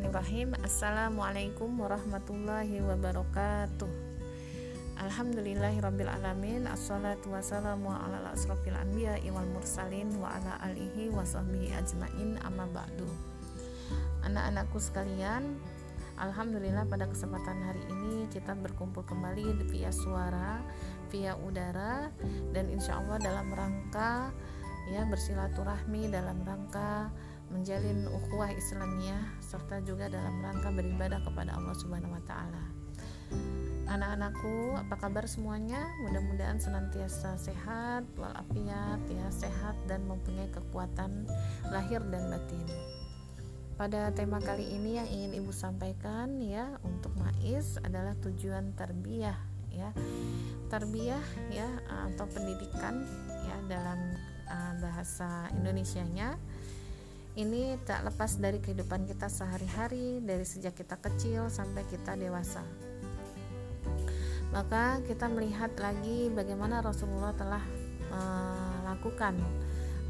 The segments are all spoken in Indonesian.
Bismillahirrahmanirrahim. Assalamualaikum warahmatullahi wabarakatuh. Alhamdulillahirrabbilalamin Assalatu wassalamu ala asrafil anbiya wal mursalin Wa ala alihi wa sahbihi ajmain. Amma ba'du. Anak-anakku sekalian Alhamdulillah pada kesempatan hari ini kita berkumpul kembali via suara, via udara dan insya Allah dalam rangka ya bersilaturahmi dalam rangka menjalin ukhuwah Islamiyah serta juga dalam rangka beribadah kepada Allah Subhanahu wa taala. Anak-anakku, apa kabar semuanya? Mudah-mudahan senantiasa sehat, walafiat ya, sehat dan mempunyai kekuatan lahir dan batin. Pada tema kali ini yang ingin Ibu sampaikan ya untuk Mais adalah tujuan tarbiyah ya. Tarbiyah ya atau pendidikan ya dalam uh, bahasa Indonesianya ini tak lepas dari kehidupan kita sehari-hari dari sejak kita kecil sampai kita dewasa. Maka kita melihat lagi bagaimana Rasulullah telah melakukan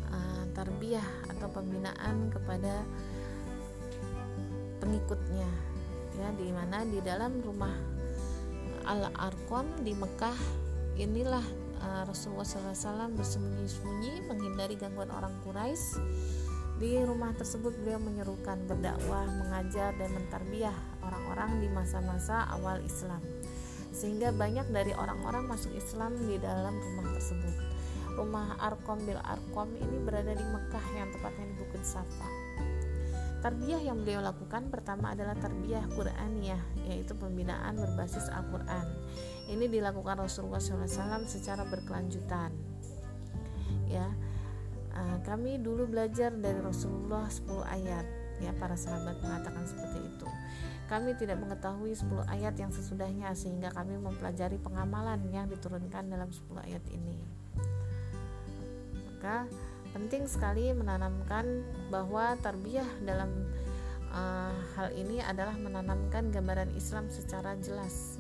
uh, tarbiyah atau pembinaan kepada pengikutnya ya di mana di dalam rumah Al Arqam di Mekah inilah uh, Rasulullah SAW bersembunyi-sembunyi menghindari gangguan orang Quraisy di rumah tersebut beliau menyerukan berdakwah, mengajar dan mentarbiah orang-orang di masa-masa awal Islam. Sehingga banyak dari orang-orang masuk Islam di dalam rumah tersebut. Rumah Arkom bil Arkom ini berada di Mekah yang tepatnya di Bukit Safa. Tarbiyah yang beliau lakukan pertama adalah tarbiyah Qur'aniyah, yaitu pembinaan berbasis Al-Quran. Ini dilakukan Rasulullah SAW secara berkelanjutan. Ya, kami dulu belajar dari Rasulullah 10 ayat. Ya para sahabat mengatakan seperti itu. Kami tidak mengetahui 10 ayat yang sesudahnya sehingga kami mempelajari pengamalan yang diturunkan dalam 10 ayat ini. Maka penting sekali menanamkan bahwa tarbiyah dalam uh, hal ini adalah menanamkan gambaran Islam secara jelas.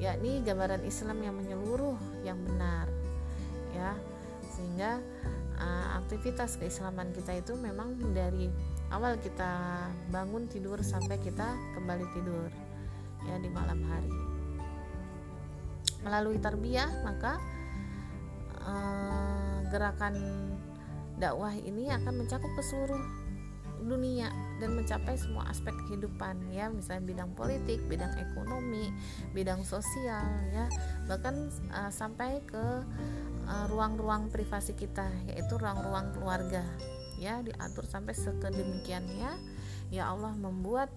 Yakni gambaran Islam yang menyeluruh yang benar. Ya sehingga aktivitas keislaman kita itu memang dari awal kita bangun tidur sampai kita kembali tidur ya di malam hari. Melalui tarbiyah maka uh, gerakan dakwah ini akan mencakup ke dunia dan mencapai semua aspek kehidupan ya. Misalnya bidang politik, bidang ekonomi, bidang sosial ya. Bahkan uh, sampai ke Eh, ruang-ruang uh, privasi kita yaitu ruang-ruang keluarga ya. Diatur sampai sekedemikiannya ya Allah membuat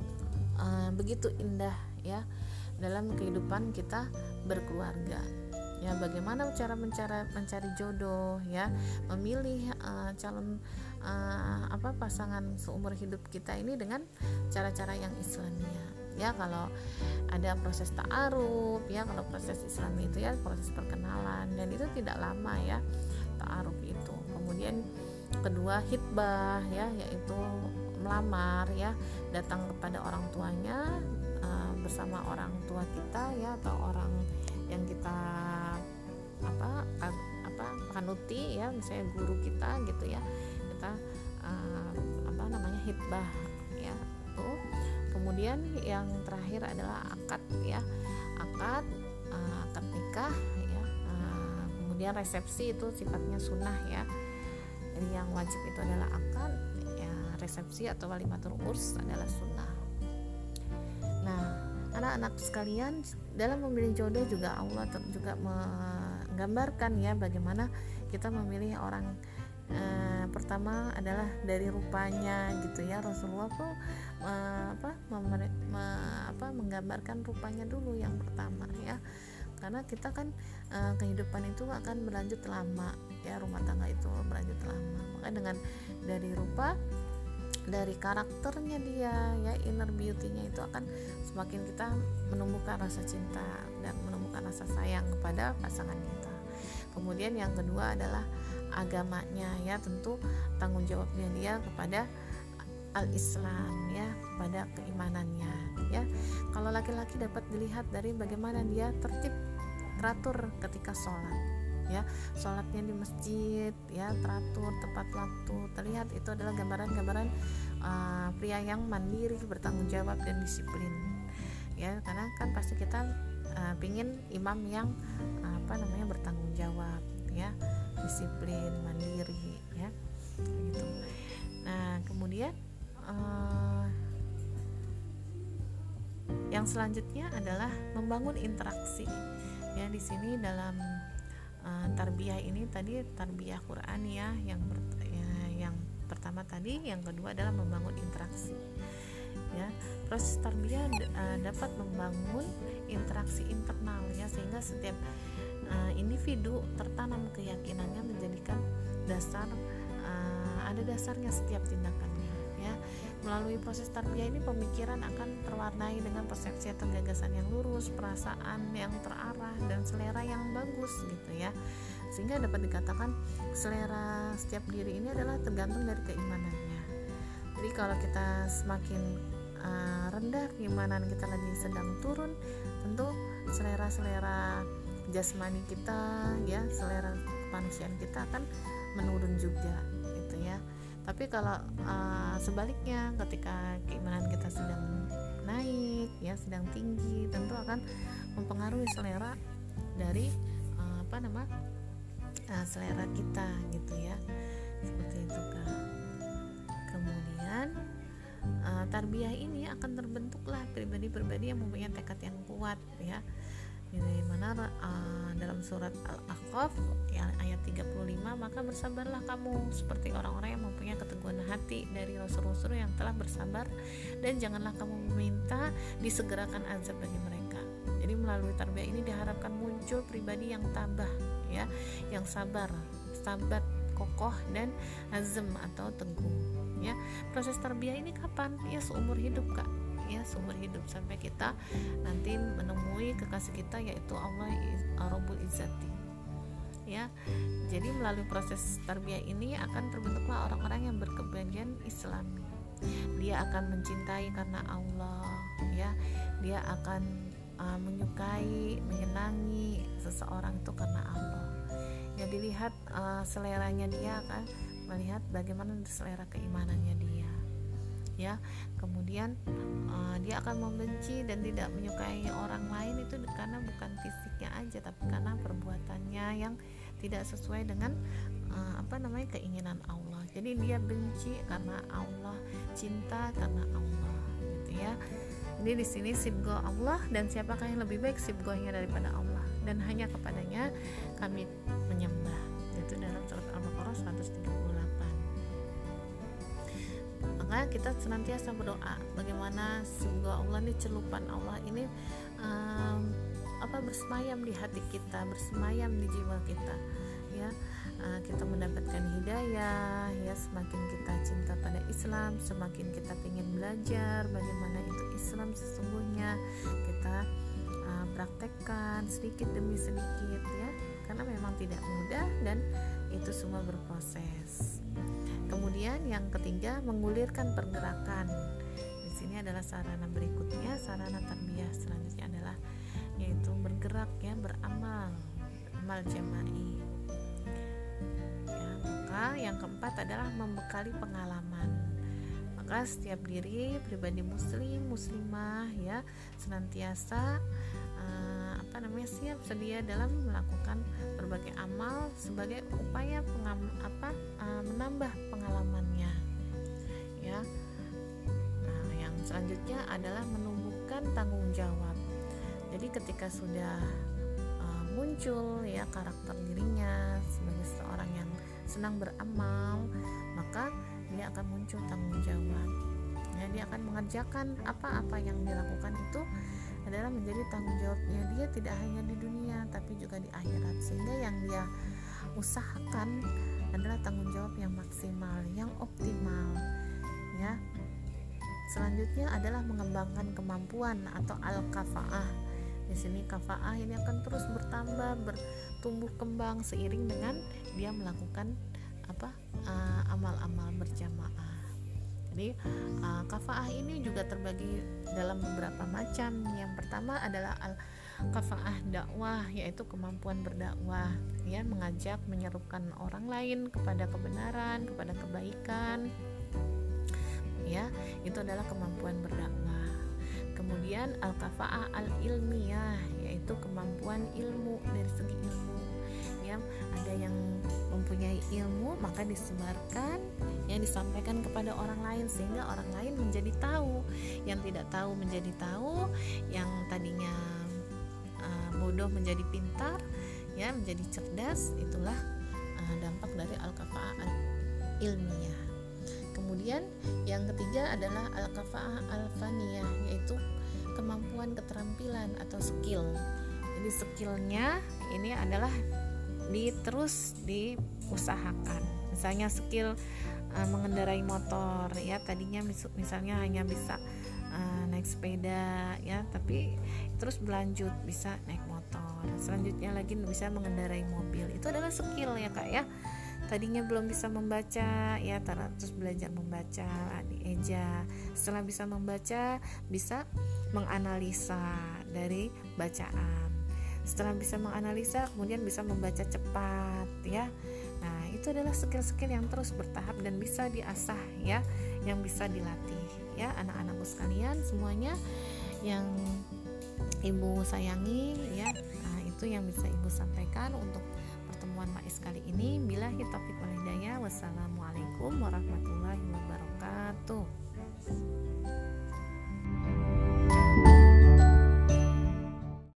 uh, begitu indah ya dalam kehidupan kita berkeluarga. Ya bagaimana cara mencari mencari jodoh ya. Memilih uh, calon uh, apa pasangan seumur hidup kita ini dengan cara-cara yang Islamia ya. Kalau ada proses ta'aruf ya kalau proses Islam itu ya proses perkenalan dan itu tidak lama ya ta'aruf itu. Kemudian kedua hitbah ya yaitu melamar ya datang kepada orang tuanya uh, bersama orang tua kita ya atau orang yang kita apa apa kanuti ya misalnya guru kita gitu ya kita uh, apa namanya hitbah ya. Tuh. Kemudian yang terakhir adalah akad ya. Akad uh, akad nikah ya. Uh, kemudian resepsi itu sifatnya sunnah ya. Jadi yang wajib itu adalah akad ya. Resepsi atau walimatul urs adalah sunnah. Nah anak-anak sekalian dalam memilih jodoh juga Allah juga menggambarkan ya bagaimana kita memilih orang uh, pertama adalah dari rupanya gitu ya. Rasulullah tuh uh, apa, memer, me, apa menggambarkan rupanya dulu yang pertama ya. Karena kita kan uh, kehidupan itu akan berlanjut lama ya rumah tangga itu berlanjut lama. Maka dengan dari rupa dari karakternya dia ya inner beauty-nya itu akan semakin kita menumbuhkan rasa cinta dan menemukan rasa sayang kepada pasangan kita. Kemudian yang kedua adalah agamanya ya tentu tanggung jawabnya dia kepada al-Islam ya pada keimanannya ya. Kalau laki-laki dapat dilihat dari bagaimana dia tertib teratur ketika sholat ya. Sholatnya di masjid ya teratur tepat waktu terlihat itu adalah gambaran-gambaran uh, pria yang mandiri bertanggung jawab dan disiplin ya. Karena kan pasti kita uh, pingin imam yang uh, apa namanya bertanggung jawab ya disiplin mandiri ya. Gitu. Nah kemudian uh, yang selanjutnya adalah membangun interaksi. Ya di sini dalam uh, tarbiyah ini tadi tarbiyah Quran ya yang ya, yang pertama tadi yang kedua adalah membangun interaksi. Ya proses tarbiyah uh, dapat membangun interaksi internal ya sehingga setiap uh, individu tertanam keyakinannya menjadikan dasar uh, ada dasarnya setiap tindakannya ya Melalui proses tarbiyah ini pemikiran akan terwarnai dengan persepsi atau gagasan yang lurus, perasaan yang terarah dan selera yang bagus gitu ya. Sehingga dapat dikatakan selera setiap diri ini adalah tergantung dari keimanannya. Jadi kalau kita semakin uh, rendah keimanan kita lagi sedang turun, tentu selera-selera jasmani kita ya, selera kemanusiaan kita akan menurun juga gitu ya. Tapi kalau uh, sebaliknya ketika keimanan kita sedang naik ya sedang tinggi tentu akan mempengaruhi selera dari uh, apa nama uh, selera kita gitu ya. Seperti itu kan kemudian uh, tarbiyah ini akan terbentuklah pribadi-pribadi yang mempunyai tekad yang kuat ya di mana uh, dalam surat Al-Ahqaf ayat 35 maka bersabarlah kamu seperti orang-orang yang mempunyai keteguhan hati dari rasul-rasul yang telah bersabar dan janganlah kamu meminta disegerakan azab bagi mereka. Jadi melalui tarbiyah ini diharapkan muncul pribadi yang tabah ya yang sabar sabar kokoh dan azam atau teguh ya. Proses tarbiyah ini kapan? Ya seumur hidup kak ya seumur hidup. Sampai kita nanti menemui kekasih kita yaitu Allah Rabbul Izzati. Ya jadi melalui proses tarbiyah ini akan terbentuklah orang-orang yang berkebahagiaan Islami dia akan mencintai karena Allah ya. Dia akan uh, menyukai menyenangi seseorang itu karena Allah. Ya dilihat uh, seleranya dia akan melihat bagaimana selera keimanannya dia ya. Kemudian uh, dia akan membenci dan tidak menyukai orang lain itu karena bukan fisiknya aja tapi karena perbuatannya yang tidak sesuai dengan uh, apa namanya keinginan Allah. Jadi dia benci karena Allah cinta karena Allah gitu ya. Ini di sini sibgo Allah dan siapakah yang lebih baik sibgonya daripada Allah? Dan hanya kepadanya kami menyembah kita senantiasa berdoa. Bagaimana semoga Allah ini celupan Allah ini um, apa bersemayam di hati kita bersemayam di jiwa kita ya. Uh, kita mendapatkan hidayah ya. Semakin kita cinta pada Islam semakin kita ingin belajar bagaimana itu Islam sesungguhnya kita uh, praktekkan sedikit demi sedikit ya. Karena memang tidak mudah dan itu semua berproses Kemudian yang ketiga menggulirkan pergerakan. Di sini adalah sarana berikutnya, sarana tarbiyah selanjutnya adalah yaitu bergerak ya, beramal, amal jama'i. Ya, maka yang keempat adalah membekali pengalaman. Maka setiap diri pribadi muslim, muslimah ya senantiasa uh, apa namanya siap sedia dalam melakukan berbagai amal sebagai upaya pengam, apa uh, menambah pengalamannya. Ya. Nah yang selanjutnya adalah menumbuhkan tanggung jawab. Jadi ketika sudah uh, muncul ya karakter dirinya sebagai seorang yang senang beramal maka dia akan muncul tanggung jawab. Ya dia akan mengerjakan apa-apa yang dilakukan itu adalah menjadi tanggung jawabnya. Dia tidak hanya di dunia tapi juga di akhirat. Sehingga yang dia usahakan adalah tanggung jawab yang maksimal yang optimal ya. Selanjutnya adalah mengembangkan kemampuan atau al kafaah di sini kafaah ini akan terus bertambah bertumbuh kembang seiring dengan dia melakukan apa uh, amal-amal berjamaah. Jadi uh, kafaah ini juga terbagi dalam beberapa macam. Yang pertama adalah al kafaah dakwah yaitu kemampuan berdakwah. Ya mengajak menyerukan orang lain kepada kebenaran kepada kebaikan. Ya itu adalah kemampuan berdakwah. Kemudian al-kafa'ah al-ilmiyah yaitu kemampuan ilmu dari segi ilmu. Ya ada yang mempunyai ilmu maka disebarkan yang disampaikan kepada orang lain sehingga orang lain menjadi tahu. Yang tidak tahu menjadi tahu yang tadinya bodoh menjadi pintar ya menjadi cerdas itulah uh, dampak dari al-kafa'ah al-ilmiyah kemudian yang ketiga adalah al-kafa'ah al-faniyah yaitu kemampuan keterampilan atau skill. Jadi skillnya ini adalah di terus diusahakan. Misalnya skill uh, mengendarai motor ya tadinya mis misalnya hanya bisa uh, naik sepeda ya tapi terus berlanjut bisa naik motor selanjutnya lagi bisa mengendarai mobil. Itu adalah skill ya kak ya. Tadinya belum bisa membaca ya terus belajar membaca di eja. Setelah bisa membaca bisa menganalisa dari bacaan. Setelah bisa menganalisa kemudian bisa membaca cepat ya. Nah itu adalah skill-skill yang terus bertahap dan bisa diasah ya. Yang bisa dilatih ya. Anak-anakku sekalian semuanya yang ibu sayangi ya itu yang bisa Ibu sampaikan untuk pertemuan Maiz kali ini. Bila hitopik walidaya, wassalamualaikum warahmatullahi wabarakatuh.